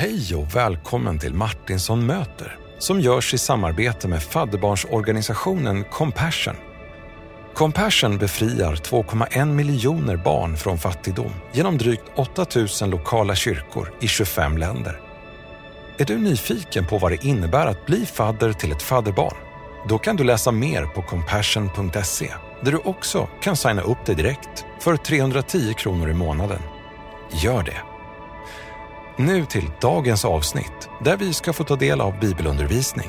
Hej och välkommen till Martinsson möter som görs i samarbete med fadderbarnsorganisationen Compassion. Compassion befriar 2,1 miljoner barn från fattigdom genom drygt 8 000 lokala kyrkor i 25 länder. Är du nyfiken på vad det innebär att bli fadder till ett fadderbarn? Då kan du läsa mer på compassion.se där du också kan signa upp dig direkt för 310 kronor i månaden. Gör det! Nu till dagens avsnitt där vi ska få ta del av bibelundervisning.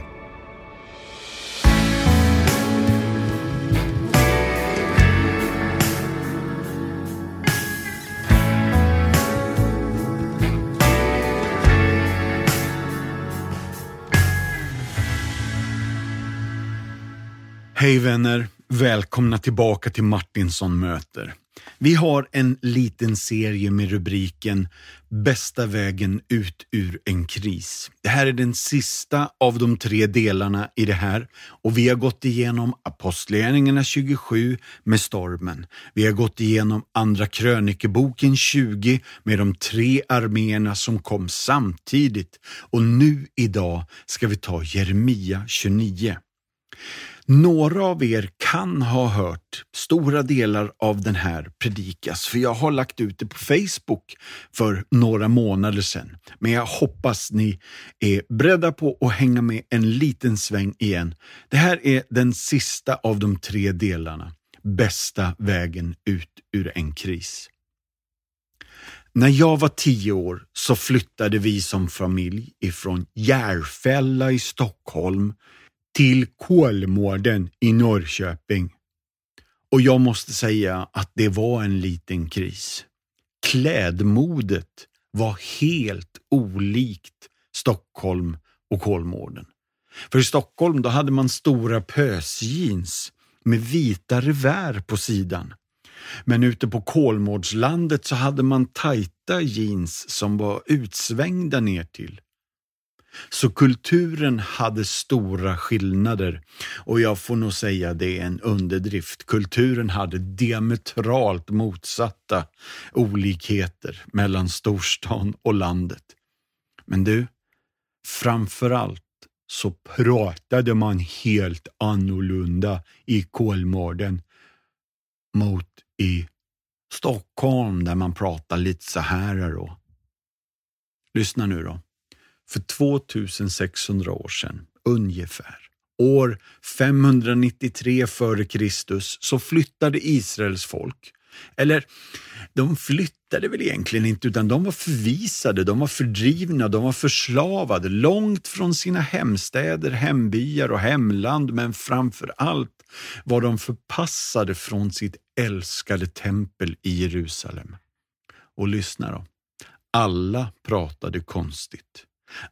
Hej vänner! Välkomna tillbaka till Martinsson möter. Vi har en liten serie med rubriken Bästa vägen ut ur en kris. Det här är den sista av de tre delarna i det här och vi har gått igenom Apostlagärningarna 27 med stormen. Vi har gått igenom Andra krönikeboken 20 med de tre arméerna som kom samtidigt och nu idag ska vi ta Jeremia 29. Några av er kan ha hört stora delar av den här predikas, för jag har lagt ut det på Facebook för några månader sedan. Men jag hoppas ni är beredda på att hänga med en liten sväng igen. Det här är den sista av de tre delarna. Bästa vägen ut ur en kris. När jag var tio år så flyttade vi som familj ifrån Järfälla i Stockholm till Kolmården i Norrköping. Och jag måste säga att det var en liten kris. Klädmodet var helt olikt Stockholm och Kolmården. För i Stockholm då hade man stora pösjeans med vita revär på sidan. Men ute på Kolmårdslandet så hade man tajta jeans som var utsvängda ner till. Så kulturen hade stora skillnader och jag får nog säga det är en underdrift. Kulturen hade diametralt motsatta olikheter mellan storstan och landet. Men du, framförallt så pratade man helt annorlunda i Kolmården mot i Stockholm där man pratar lite så här då. Lyssna nu då för 2600 år sedan, ungefär. År 593 f.Kr. så flyttade Israels folk, eller de flyttade väl egentligen inte utan de var förvisade, de var fördrivna, de var förslavade långt från sina hemstäder, hembyar och hemland men framför allt var de förpassade från sitt älskade tempel i Jerusalem. Och lyssna då. Alla pratade konstigt.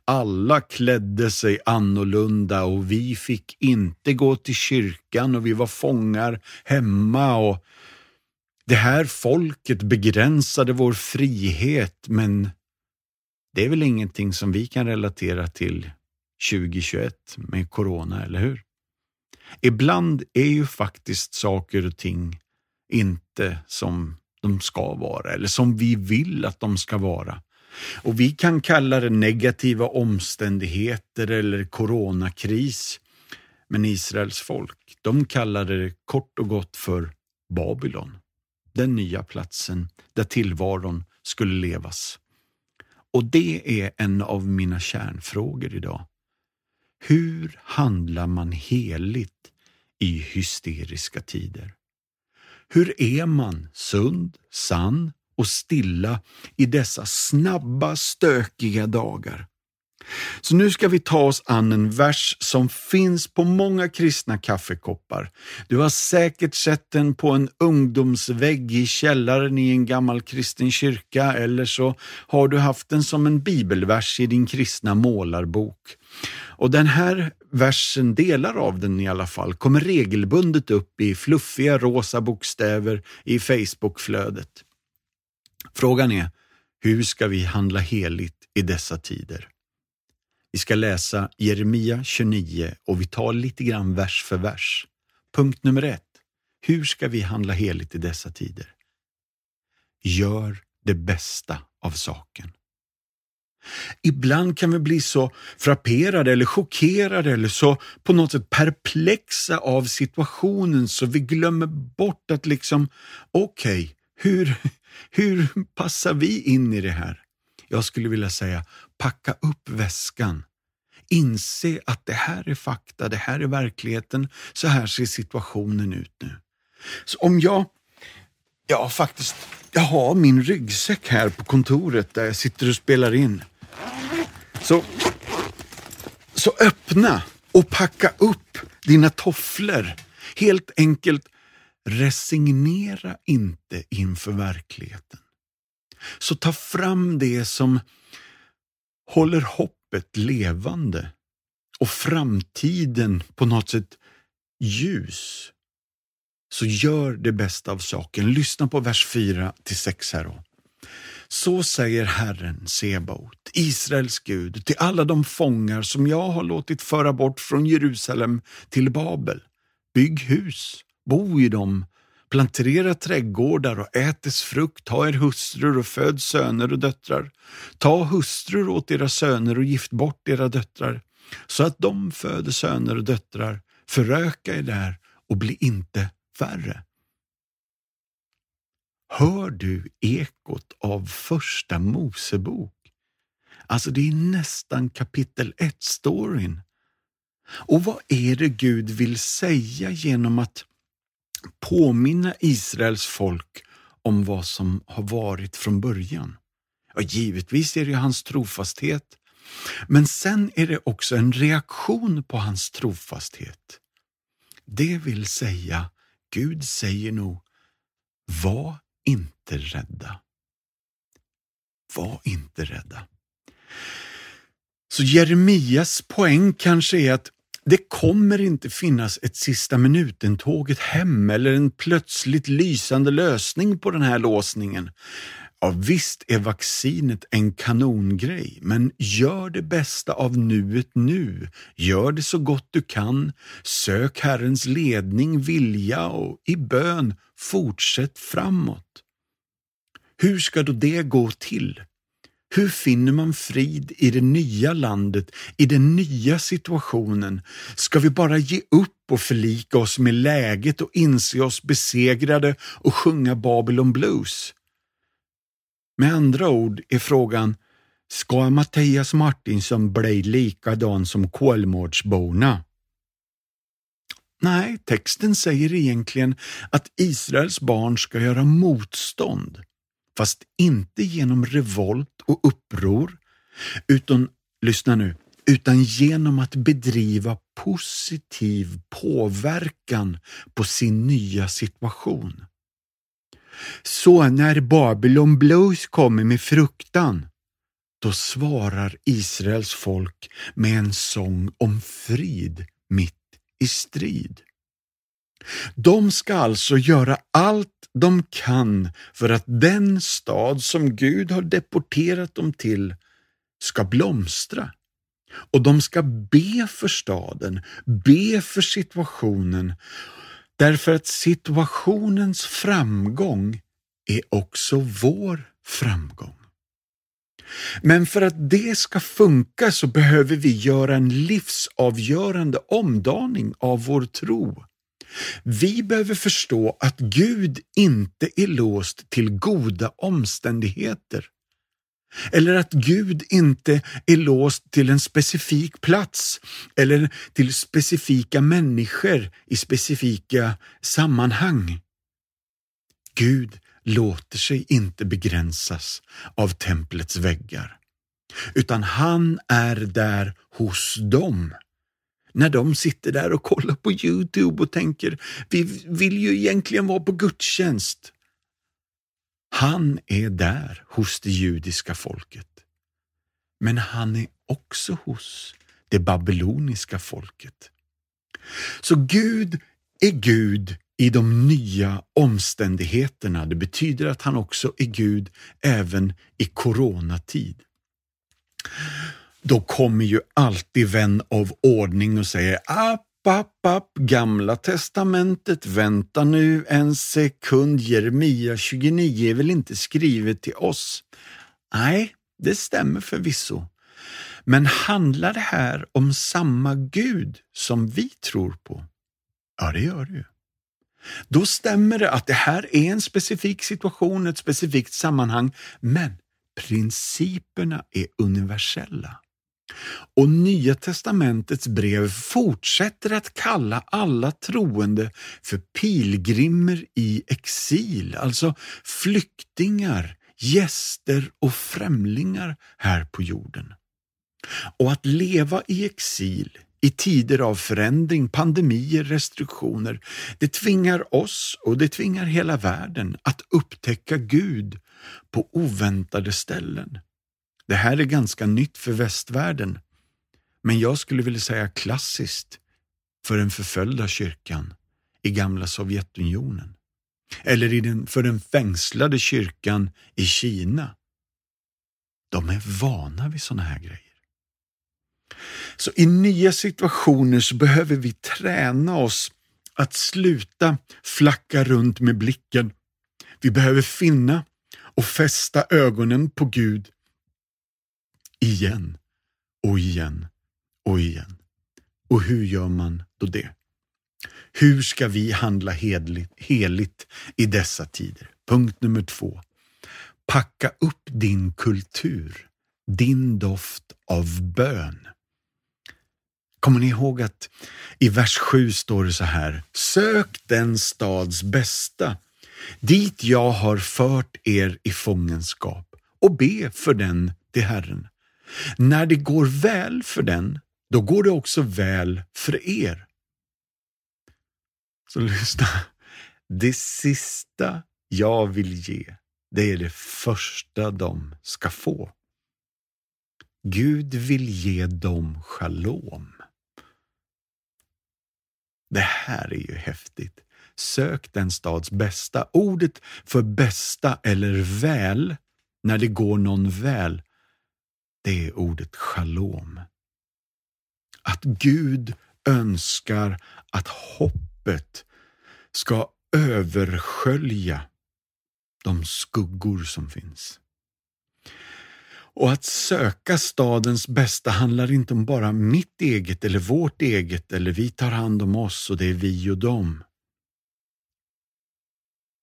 Alla klädde sig annorlunda och vi fick inte gå till kyrkan och vi var fångar hemma och det här folket begränsade vår frihet men det är väl ingenting som vi kan relatera till 2021 med corona, eller hur? Ibland är ju faktiskt saker och ting inte som de ska vara eller som vi vill att de ska vara. Och vi kan kalla det negativa omständigheter eller coronakris. Men Israels folk, de kallade det kort och gott för Babylon. Den nya platsen där tillvaron skulle levas. Och det är en av mina kärnfrågor idag. Hur handlar man heligt i hysteriska tider? Hur är man sund, sann och stilla i dessa snabba, stökiga dagar. Så nu ska vi ta oss an en vers som finns på många kristna kaffekoppar. Du har säkert sett den på en ungdomsvägg i källaren i en gammal kristen kyrka eller så har du haft den som en bibelvers i din kristna målarbok. Och den här versen, delar av den i alla fall, kommer regelbundet upp i fluffiga rosa bokstäver i Facebookflödet. Frågan är, hur ska vi handla heligt i dessa tider? Vi ska läsa Jeremia 29 och vi tar lite grann vers för vers. Punkt nummer ett. Hur ska vi handla heligt i dessa tider? Gör det bästa av saken. Ibland kan vi bli så frapperade eller chockerade eller så på något sätt perplexa av situationen så vi glömmer bort att liksom, okej, okay, hur, hur passar vi in i det här? Jag skulle vilja säga, packa upp väskan. Inse att det här är fakta, det här är verkligheten, så här ser situationen ut nu. Så om jag, ja faktiskt, jag har min ryggsäck här på kontoret där jag sitter och spelar in. Så, så öppna och packa upp dina tofflor. Helt enkelt resignera inte inför verkligheten. Så ta fram det som håller hoppet levande och framtiden på något sätt ljus. Så gör det bästa av saken. Lyssna på vers 4 till 6 här då. Så säger Herren Sebaot, Israels Gud, till alla de fångar som jag har låtit föra bort från Jerusalem till Babel. Bygg hus, bo i dem, plantera trädgårdar och ät dess frukt, ta er hustrur och föd söner och döttrar. Ta hustrur åt era söner och gift bort era döttrar, så att de föder söner och döttrar. Föröka er där och bli inte färre. Hör du ekot av Första Mosebok? Alltså det är nästan kapitel 1-storyn. Och vad är det Gud vill säga genom att påminna Israels folk om vad som har varit från början? Ja, givetvis är det hans trofasthet, men sen är det också en reaktion på hans trofasthet. Det vill säga, Gud säger nog, var inte rädda. Var inte rädda. Så Jeremias poäng kanske är att det kommer inte finnas ett sista minuten-tåget hem eller en plötsligt lysande lösning på den här låsningen. Ja, visst är vaccinet en kanongrej, men gör det bästa av nuet nu. Gör det så gott du kan. Sök Herrens ledning, vilja och i bön fortsätt framåt. Hur ska då det gå till? Hur finner man frid i det nya landet, i den nya situationen? Ska vi bara ge upp och förlika oss med läget och inse oss besegrade och sjunga Babylon Blues? Med andra ord är frågan, ska Mattias Martinsson bli likadan som Kolmårdsborna? Nej, texten säger egentligen att Israels barn ska göra motstånd, fast inte genom revolt och uppror, utan, lyssna nu, utan genom att bedriva positiv påverkan på sin nya situation. Så när Babylon Blues kommer med fruktan, då svarar Israels folk med en sång om frid mitt i strid. De ska alltså göra allt de kan för att den stad som Gud har deporterat dem till ska blomstra. Och de ska be för staden, be för situationen Därför att situationens framgång är också vår framgång. Men för att det ska funka så behöver vi göra en livsavgörande omdaning av vår tro. Vi behöver förstå att Gud inte är låst till goda omständigheter eller att Gud inte är låst till en specifik plats eller till specifika människor i specifika sammanhang. Gud låter sig inte begränsas av templets väggar, utan han är där hos dem. När de sitter där och kollar på Youtube och tänker, vi vill ju egentligen vara på gudstjänst. Han är där hos det judiska folket. Men han är också hos det babyloniska folket. Så Gud är Gud i de nya omständigheterna. Det betyder att han också är Gud även i coronatid. Då kommer ju alltid vän av ordning och säger app, app, app, Gamla testamentet, vänta nu en sekund, Jeremia 29 är väl inte skrivet till oss? Nej, det stämmer förvisso. Men handlar det här om samma Gud som vi tror på? Ja, det gör det ju. Då stämmer det att det här är en specifik situation, ett specifikt sammanhang, men principerna är universella. Och Nya testamentets brev fortsätter att kalla alla troende för pilgrimer i exil, alltså flyktingar, gäster och främlingar här på jorden. Och att leva i exil i tider av förändring, pandemier, restriktioner, det tvingar oss och det tvingar hela världen att upptäcka Gud på oväntade ställen. Det här är ganska nytt för västvärlden, men jag skulle vilja säga klassiskt för den förföljda kyrkan i gamla Sovjetunionen. Eller i den, för den fängslade kyrkan i Kina. De är vana vid sådana här grejer. Så i nya situationer så behöver vi träna oss att sluta flacka runt med blicken. Vi behöver finna och fästa ögonen på Gud igen och igen och igen. Och hur gör man då det? Hur ska vi handla hedligt, heligt i dessa tider? Punkt nummer två. Packa upp din kultur, din doft av bön. Kommer ni ihåg att i vers 7 står det så här. Sök den stads bästa, dit jag har fört er i fångenskap och be för den till Herren. När det går väl för den, då går det också väl för er. Så lyssna. Det sista jag vill ge, det är det första de ska få. Gud vill ge dem shalom. Det här är ju häftigt. Sök den stads bästa. Ordet för bästa eller väl, när det går någon väl, det är ordet shalom. Att Gud önskar att hoppet ska överskölja de skuggor som finns. Och att söka stadens bästa handlar inte om bara mitt eget eller vårt eget eller vi tar hand om oss och det är vi och dem.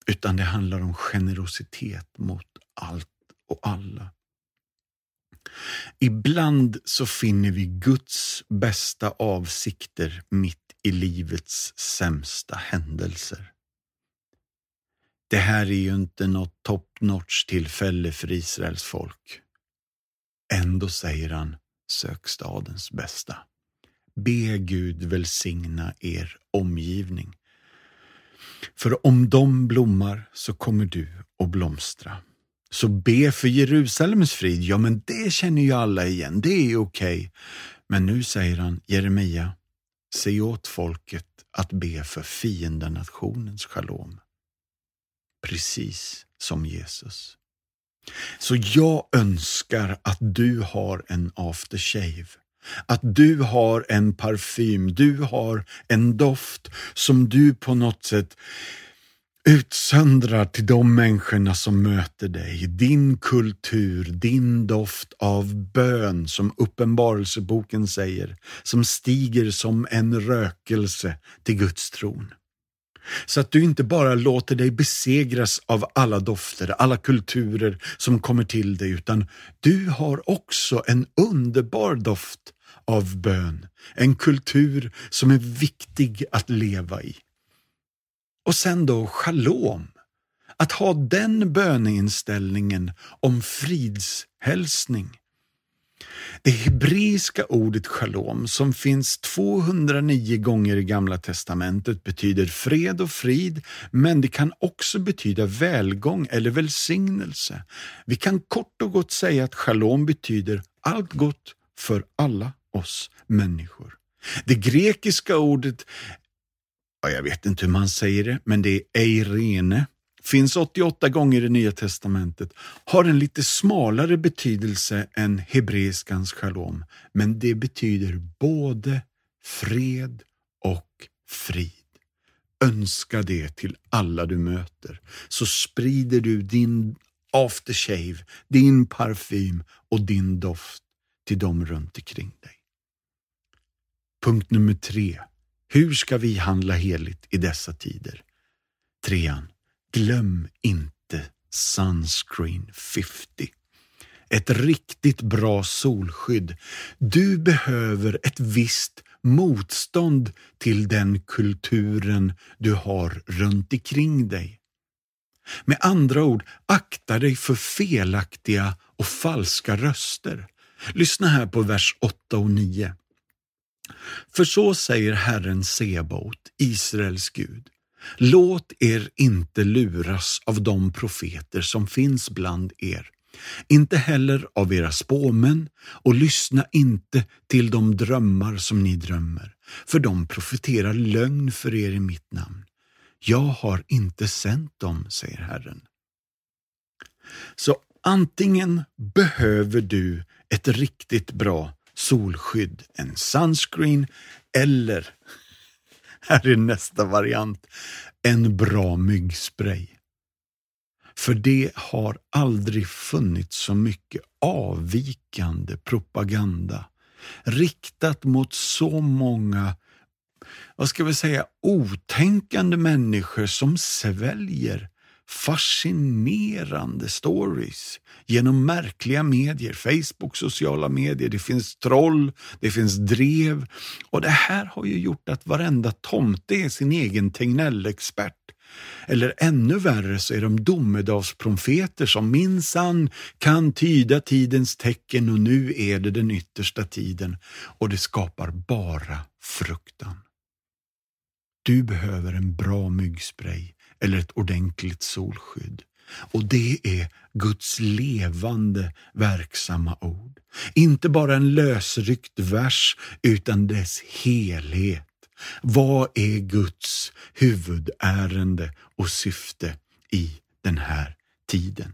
Utan det handlar om generositet mot allt och alla. Ibland så finner vi Guds bästa avsikter mitt i livets sämsta händelser. Det här är ju inte något top notch tillfälle för Israels folk. Ändå säger han, sök stadens bästa. Be Gud välsigna er omgivning. För om de blommar så kommer du att blomstra. Så be för Jerusalems frid, ja men det känner ju alla igen, det är okej. Okay. Men nu säger han, Jeremia, se åt folket att be för fiendenationens shalom. Precis som Jesus. Så jag önskar att du har en aftershave. Att du har en parfym, du har en doft som du på något sätt utsöndrar till de människorna som möter dig. Din kultur, din doft av bön som Uppenbarelseboken säger, som stiger som en rökelse till Guds tron. Så att du inte bara låter dig besegras av alla dofter, alla kulturer som kommer till dig, utan du har också en underbar doft av bön. En kultur som är viktig att leva i. Och sen då shalom. Att ha den böneinställningen om fridshälsning. Det hebreiska ordet shalom som finns 209 gånger i Gamla testamentet betyder fred och frid, men det kan också betyda välgång eller välsignelse. Vi kan kort och gott säga att shalom betyder allt gott för alla oss människor. Det grekiska ordet, jag vet inte hur man säger det, men det är eirene finns 88 gånger i Nya Testamentet, har en lite smalare betydelse än hebreiskans shalom, men det betyder både fred och frid. Önska det till alla du möter, så sprider du din aftershave, din parfym och din doft till dem runt omkring dig. Punkt nummer tre. Hur ska vi handla heligt i dessa tider? Trean. Glöm inte Sunscreen 50. Ett riktigt bra solskydd. Du behöver ett visst motstånd till den kulturen du har runt omkring dig. Med andra ord, akta dig för felaktiga och falska röster. Lyssna här på vers 8 och 9. För så säger Herren Sebot, Israels Gud. Låt er inte luras av de profeter som finns bland er, inte heller av era spåmän och lyssna inte till de drömmar som ni drömmer, för de profeterar lögn för er i mitt namn. Jag har inte sänt dem, säger Herren. Så antingen behöver du ett riktigt bra solskydd, en sunscreen eller, här är nästa variant, en bra myggspray. För det har aldrig funnits så mycket avvikande propaganda riktat mot så många vad ska vi säga, otänkande människor som sväljer fascinerande stories genom märkliga medier, Facebook, sociala medier, det finns troll, det finns drev och det här har ju gjort att varenda tomte är sin egen Tegnell-expert. Eller ännu värre så är de domedagsprofeter som minsann kan tyda tidens tecken och nu är det den yttersta tiden och det skapar bara fruktan. Du behöver en bra myggspray eller ett ordentligt solskydd. Och det är Guds levande, verksamma ord. Inte bara en lösryckt vers, utan dess helhet. Vad är Guds huvudärende och syfte i den här tiden?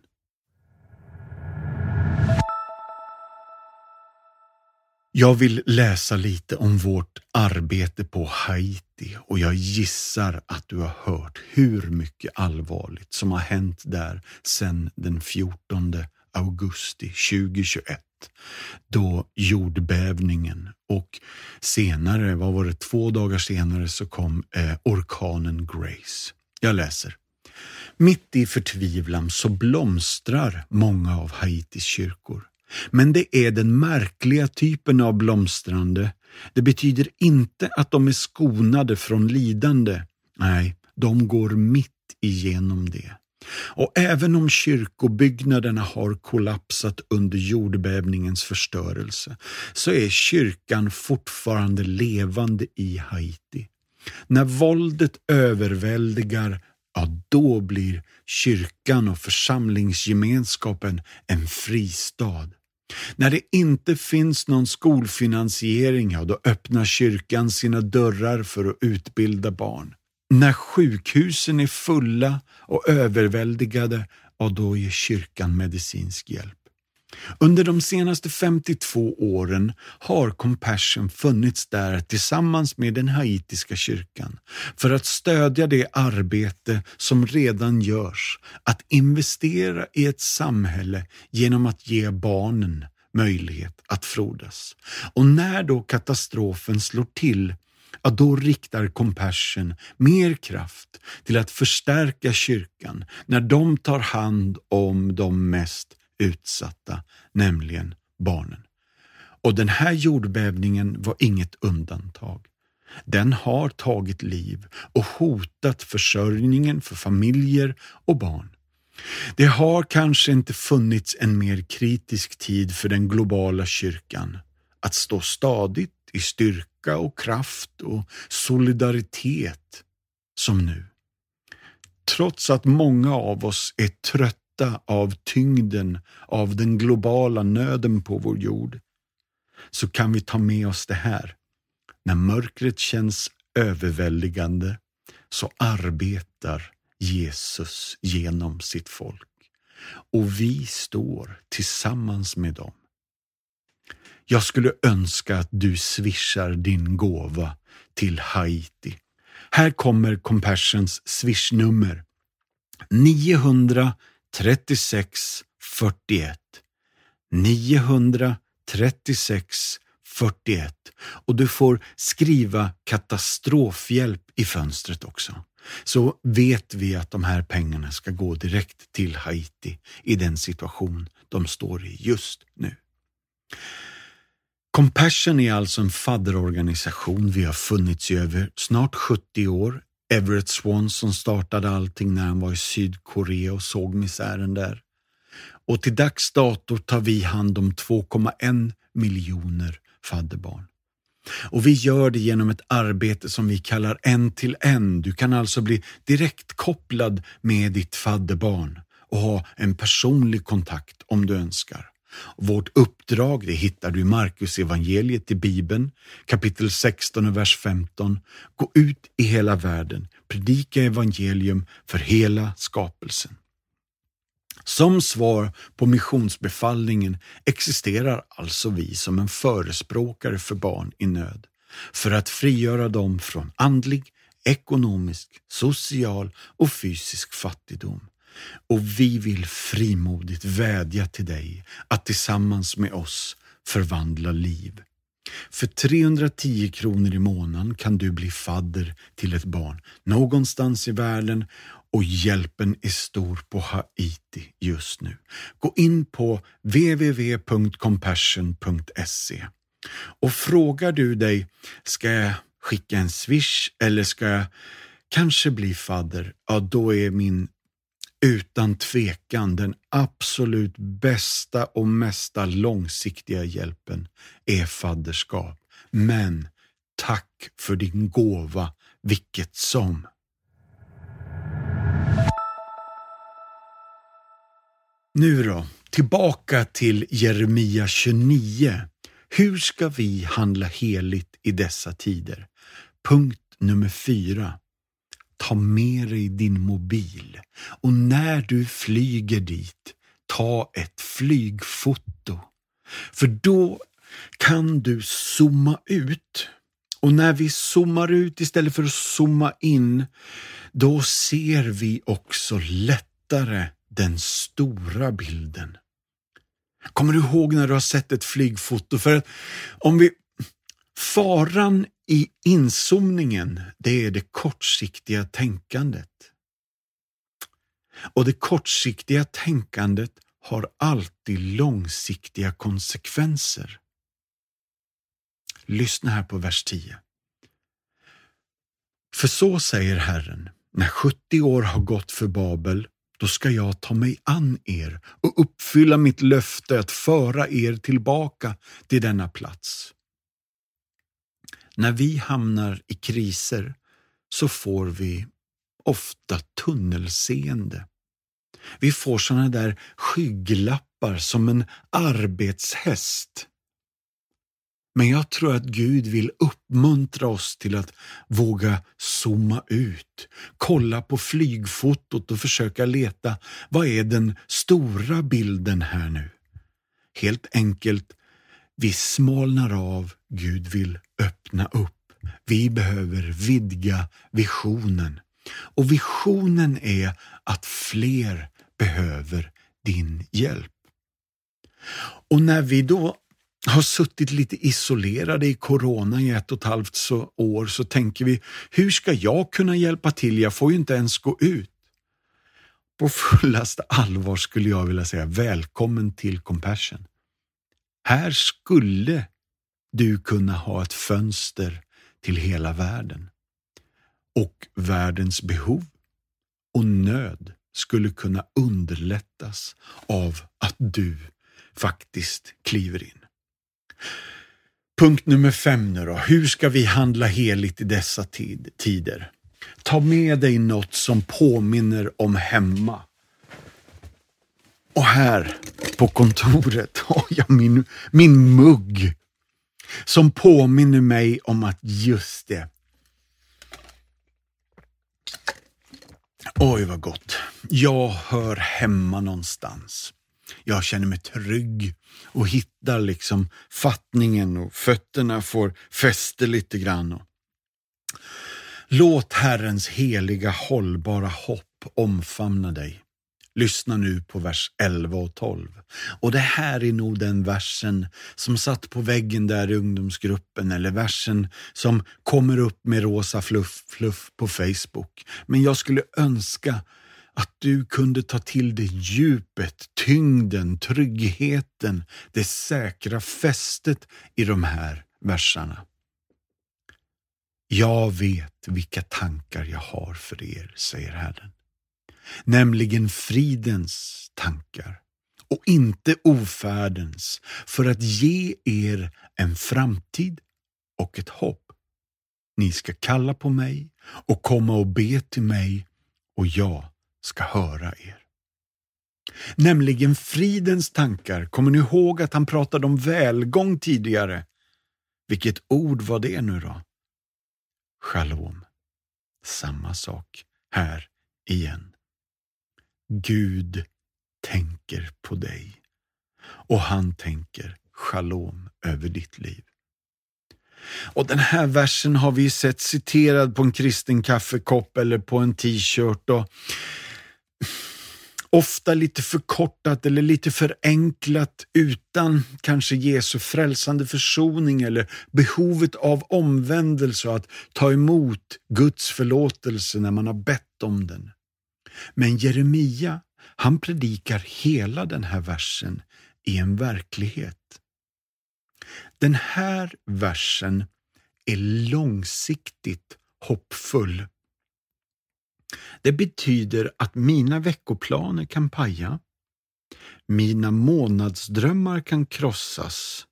Jag vill läsa lite om vårt arbete på Haiti och jag gissar att du har hört hur mycket allvarligt som har hänt där sedan den 14 augusti 2021 då jordbävningen och senare, vad var det, två dagar senare så kom eh, orkanen Grace. Jag läser. Mitt i förtvivlan så blomstrar många av Haitis kyrkor. Men det är den märkliga typen av blomstrande. Det betyder inte att de är skonade från lidande. Nej, de går mitt igenom det. Och även om kyrkobyggnaderna har kollapsat under jordbävningens förstörelse så är kyrkan fortfarande levande i Haiti. När våldet överväldigar, ja då blir kyrkan och församlingsgemenskapen en fristad. När det inte finns någon skolfinansiering, ja, då öppnar kyrkan sina dörrar för att utbilda barn. När sjukhusen är fulla och överväldigade, ja, då ger kyrkan medicinsk hjälp. Under de senaste 52 åren har Compassion funnits där tillsammans med den haitiska kyrkan för att stödja det arbete som redan görs, att investera i ett samhälle genom att ge barnen möjlighet att frodas. Och när då katastrofen slår till ja, då riktar Compassion mer kraft till att förstärka kyrkan när de tar hand om de mest utsatta, nämligen barnen. Och den här jordbävningen var inget undantag. Den har tagit liv och hotat försörjningen för familjer och barn. Det har kanske inte funnits en mer kritisk tid för den globala kyrkan att stå stadigt i styrka och kraft och solidaritet som nu. Trots att många av oss är trötta mätta av tyngden av den globala nöden på vår jord, så kan vi ta med oss det här. När mörkret känns överväldigande så arbetar Jesus genom sitt folk och vi står tillsammans med dem. Jag skulle önska att du swishar din gåva till Haiti. Här kommer Compassions swishnummer 900 36 41. 936 41 och du får skriva katastrofhjälp i fönstret också. Så vet vi att de här pengarna ska gå direkt till Haiti i den situation de står i just nu. Compassion är alltså en fadderorganisation. Vi har funnits i över snart 70 år. Everett Swanson startade allting när han var i Sydkorea och såg misären där. Och till dags dato tar vi hand om 2,1 miljoner fadderbarn. Och vi gör det genom ett arbete som vi kallar en till en. Du kan alltså bli direkt kopplad med ditt fadderbarn och ha en personlig kontakt om du önskar. Vårt uppdrag det hittar du i Markus evangeliet i Bibeln, kapitel 16 och vers 15. Gå ut i hela världen, predika evangelium för hela skapelsen. Som svar på missionsbefallningen existerar alltså vi som en förespråkare för barn i nöd, för att frigöra dem från andlig, ekonomisk, social och fysisk fattigdom. Och vi vill frimodigt vädja till dig att tillsammans med oss förvandla liv. För 310 kronor i månaden kan du bli fadder till ett barn någonstans i världen och hjälpen är stor på Haiti just nu. Gå in på www.compassion.se och frågar du dig, ska jag skicka en swish eller ska jag kanske bli fadder? Ja, då är min utan tvekan den absolut bästa och mesta långsiktiga hjälpen är fadderskap. Men tack för din gåva, vilket som. Nu då, tillbaka till Jeremia 29. Hur ska vi handla heligt i dessa tider? Punkt nummer fyra. Ta med dig din mobil och när du flyger dit, ta ett flygfoto. För då kan du zooma ut och när vi zoomar ut istället för att zooma in, då ser vi också lättare den stora bilden. Kommer du ihåg när du har sett ett flygfoto? För om vi Faran i inzoomningen, det är det kortsiktiga tänkandet. Och det kortsiktiga tänkandet har alltid långsiktiga konsekvenser. Lyssna här på vers 10. För så säger Herren, när 70 år har gått för Babel då ska jag ta mig an er och uppfylla mitt löfte att föra er tillbaka till denna plats. När vi hamnar i kriser så får vi ofta tunnelseende. Vi får sådana där skygglappar som en arbetshäst men jag tror att Gud vill uppmuntra oss till att våga zooma ut, kolla på flygfotot och försöka leta, vad är den stora bilden här nu? Helt enkelt, vi smalnar av, Gud vill öppna upp. Vi behöver vidga visionen. Och visionen är att fler behöver din hjälp. Och när vi då har suttit lite isolerade i corona i ett och ett halvt år så tänker vi, hur ska jag kunna hjälpa till? Jag får ju inte ens gå ut. På fullaste allvar skulle jag vilja säga välkommen till Compassion. Här skulle du kunna ha ett fönster till hela världen. Och världens behov och nöd skulle kunna underlättas av att du faktiskt kliver in. Punkt nummer fem nu då. Hur ska vi handla heligt i dessa tid, tider? Ta med dig något som påminner om hemma. Och här på kontoret har jag min, min mugg som påminner mig om att just det. Oj vad gott. Jag hör hemma någonstans. Jag känner mig trygg och hittar liksom fattningen och fötterna får fäste lite grann. Låt Herrens heliga hållbara hopp omfamna dig. Lyssna nu på vers 11 och 12. Och det här är nog den versen som satt på väggen där i ungdomsgruppen eller versen som kommer upp med rosa fluff, fluff på Facebook. Men jag skulle önska att du kunde ta till dig djupet, tyngden, tryggheten, det säkra fästet i de här verserna. Jag vet vilka tankar jag har för er, säger Herren. Nämligen fridens tankar och inte ofärdens, för att ge er en framtid och ett hopp. Ni ska kalla på mig och komma och be till mig och jag ska höra er. Nämligen fridens tankar. Kommer ni ihåg att han pratade om välgång tidigare? Vilket ord var det nu då? Shalom. Samma sak här igen. Gud tänker på dig och han tänker shalom över ditt liv. Och Den här versen har vi sett citerad på en kristen kaffekopp eller på en t-shirt. Och ofta lite förkortat eller lite förenklat utan kanske Jesu frälsande försoning eller behovet av omvändelse och att ta emot Guds förlåtelse när man har bett om den. Men Jeremia, han predikar hela den här versen i en verklighet. Den här versen är långsiktigt hoppfull det betyder att mina veckoplaner kan paja, mina månadsdrömmar kan krossas,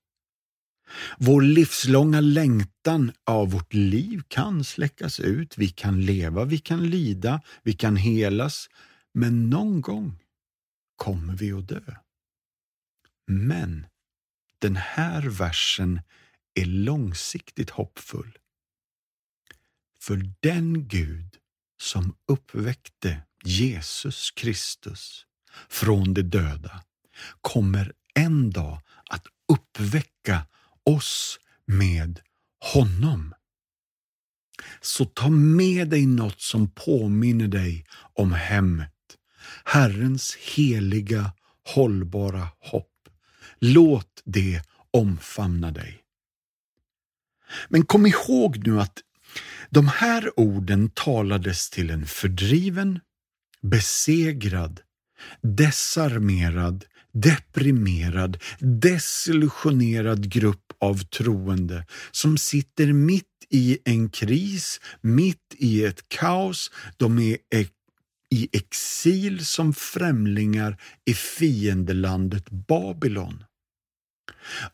vår livslånga längtan av vårt liv kan släckas ut, vi kan leva, vi kan lida, vi kan helas, men någon gång kommer vi att dö. Men den här versen är långsiktigt hoppfull. För den Gud som uppväckte Jesus Kristus från de döda kommer en dag att uppväcka oss med honom. Så ta med dig något som påminner dig om hemmet, Herrens heliga, hållbara hopp. Låt det omfamna dig. Men kom ihåg nu att de här orden talades till en fördriven, besegrad, desarmerad, deprimerad, desillusionerad grupp av troende som sitter mitt i en kris, mitt i ett kaos. De är i exil som främlingar i fiendelandet Babylon.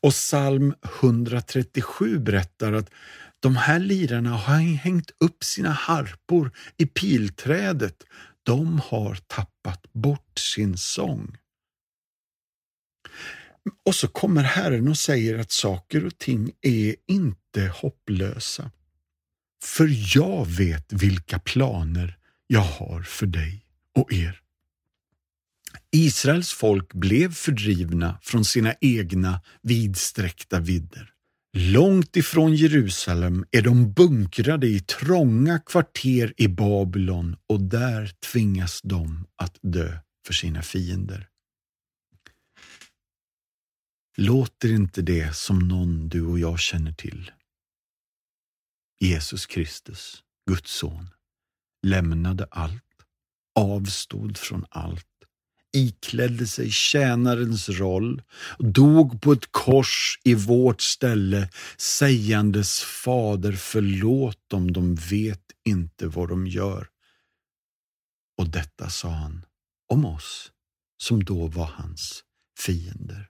Och psalm 137 berättar att de här lirarna har hängt upp sina harpor i pilträdet. De har tappat bort sin sång. Och så kommer Herren och säger att saker och ting är inte hopplösa. För jag vet vilka planer jag har för dig och er. Israels folk blev fördrivna från sina egna vidsträckta vidder. Långt ifrån Jerusalem är de bunkrade i trånga kvarter i Babylon och där tvingas de att dö för sina fiender. Låter inte det som någon du och jag känner till? Jesus Kristus, Guds son, lämnade allt, avstod från allt iklädde sig tjänarens roll, dog på ett kors i vårt ställe, sägandes Fader förlåt dem, de vet inte vad de gör. Och detta sa han om oss, som då var hans fiender.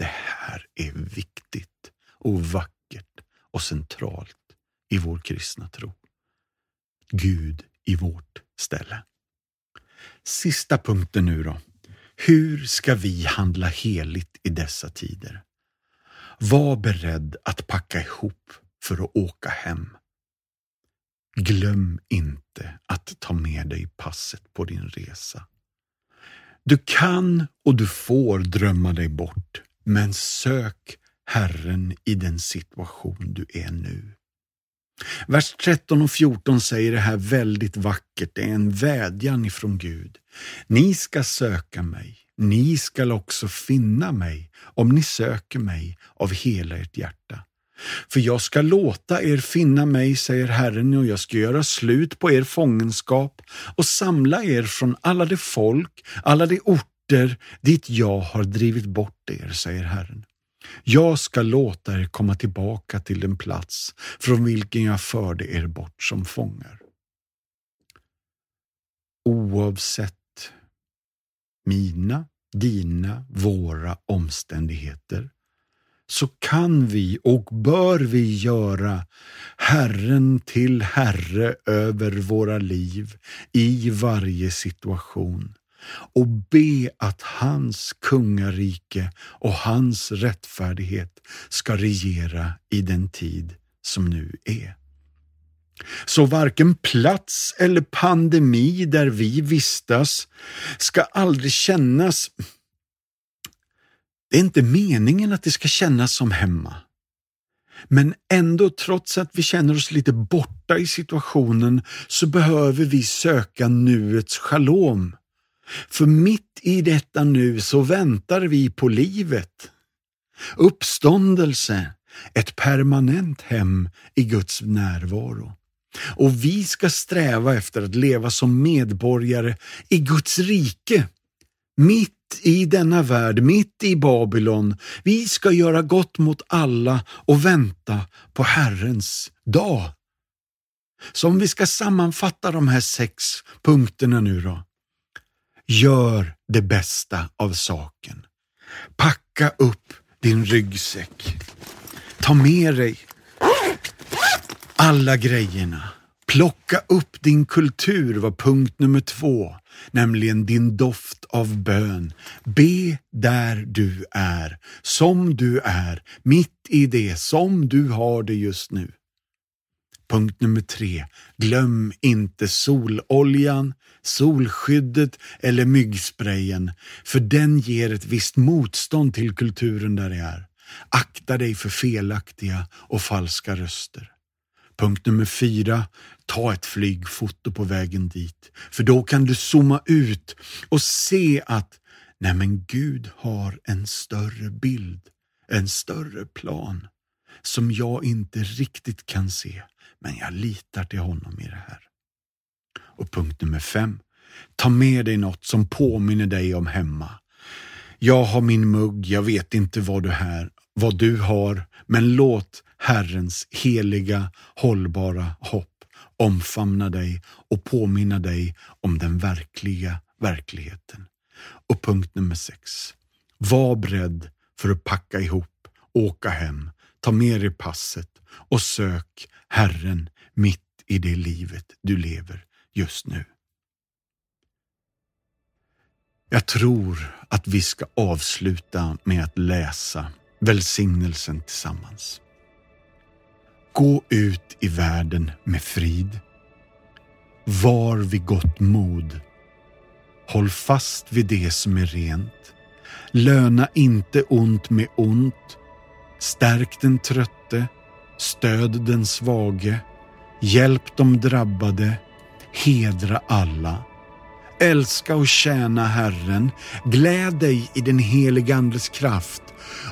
Det här är viktigt och vackert och centralt i vår kristna tro. Gud i vårt ställe. Sista punkten nu då. Hur ska vi handla heligt i dessa tider? Var beredd att packa ihop för att åka hem. Glöm inte att ta med dig passet på din resa. Du kan och du får drömma dig bort, men sök Herren i den situation du är nu. Vers 13 och 14 säger det här väldigt vackert. Det är en vädjan ifrån Gud. Ni ska söka mig. Ni skall också finna mig om ni söker mig av hela ert hjärta. För jag ska låta er finna mig, säger Herren, och jag ska göra slut på er fångenskap och samla er från alla de folk, alla de orter orter dit jag har drivit bort er, säger Herren. Jag ska låta er komma tillbaka till den plats från vilken jag förde er bort som fångar. Oavsett mina, dina, våra omständigheter så kan vi och bör vi göra Herren till Herre över våra liv i varje situation och be att hans kungarike och hans rättfärdighet ska regera i den tid som nu är. Så varken plats eller pandemi där vi vistas ska aldrig kännas det är inte meningen att det ska kännas som hemma. Men ändå, trots att vi känner oss lite borta i situationen, så behöver vi söka nuets shalom. För mitt i detta nu så väntar vi på livet. Uppståndelse, ett permanent hem i Guds närvaro. Och vi ska sträva efter att leva som medborgare i Guds rike, mitt i denna värld, mitt i Babylon. Vi ska göra gott mot alla och vänta på Herrens dag. Så om vi ska sammanfatta de här sex punkterna nu då. Gör det bästa av saken. Packa upp din ryggsäck. Ta med dig alla grejerna. Plocka upp din kultur var punkt nummer två, nämligen din doft av bön. Be där du är, som du är, mitt i det, som du har det just nu. Punkt nummer tre. Glöm inte sololjan, solskyddet eller myggsprayen, för den ger ett visst motstånd till kulturen där det är. Akta dig för felaktiga och falska röster. Punkt nummer fyra. Ta ett flygfoto på vägen dit. För då kan du zooma ut och se att nej men Gud har en större bild, en större plan som jag inte riktigt kan se. Men jag litar till honom i det här. Och punkt nummer fem. Ta med dig något som påminner dig om hemma. Jag har min mugg, jag vet inte vad du, här, vad du har, men låt Herrens heliga, hållbara hopp omfamna dig och påminna dig om den verkliga verkligheten. Och punkt nummer sex. Var beredd för att packa ihop, åka hem, ta med dig passet och sök Herren mitt i det livet du lever just nu. Jag tror att vi ska avsluta med att läsa välsignelsen tillsammans. Gå ut i världen med frid. Var vid gott mod. Håll fast vid det som är rent. Löna inte ont med ont. Stärk den trötte. Stöd den svage. Hjälp de drabbade. Hedra alla. Älska och tjäna Herren. Gläd dig i den helige Andes kraft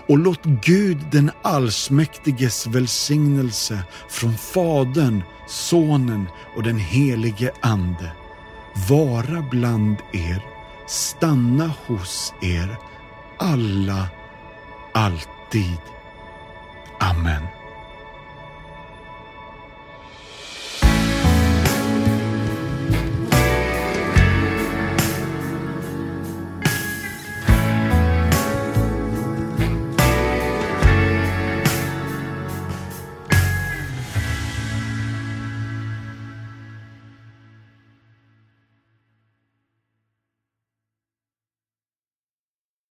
och låt Gud den allsmäktiges välsignelse från Fadern, Sonen och den helige Ande vara bland er, stanna hos er, alla, alltid. Amen.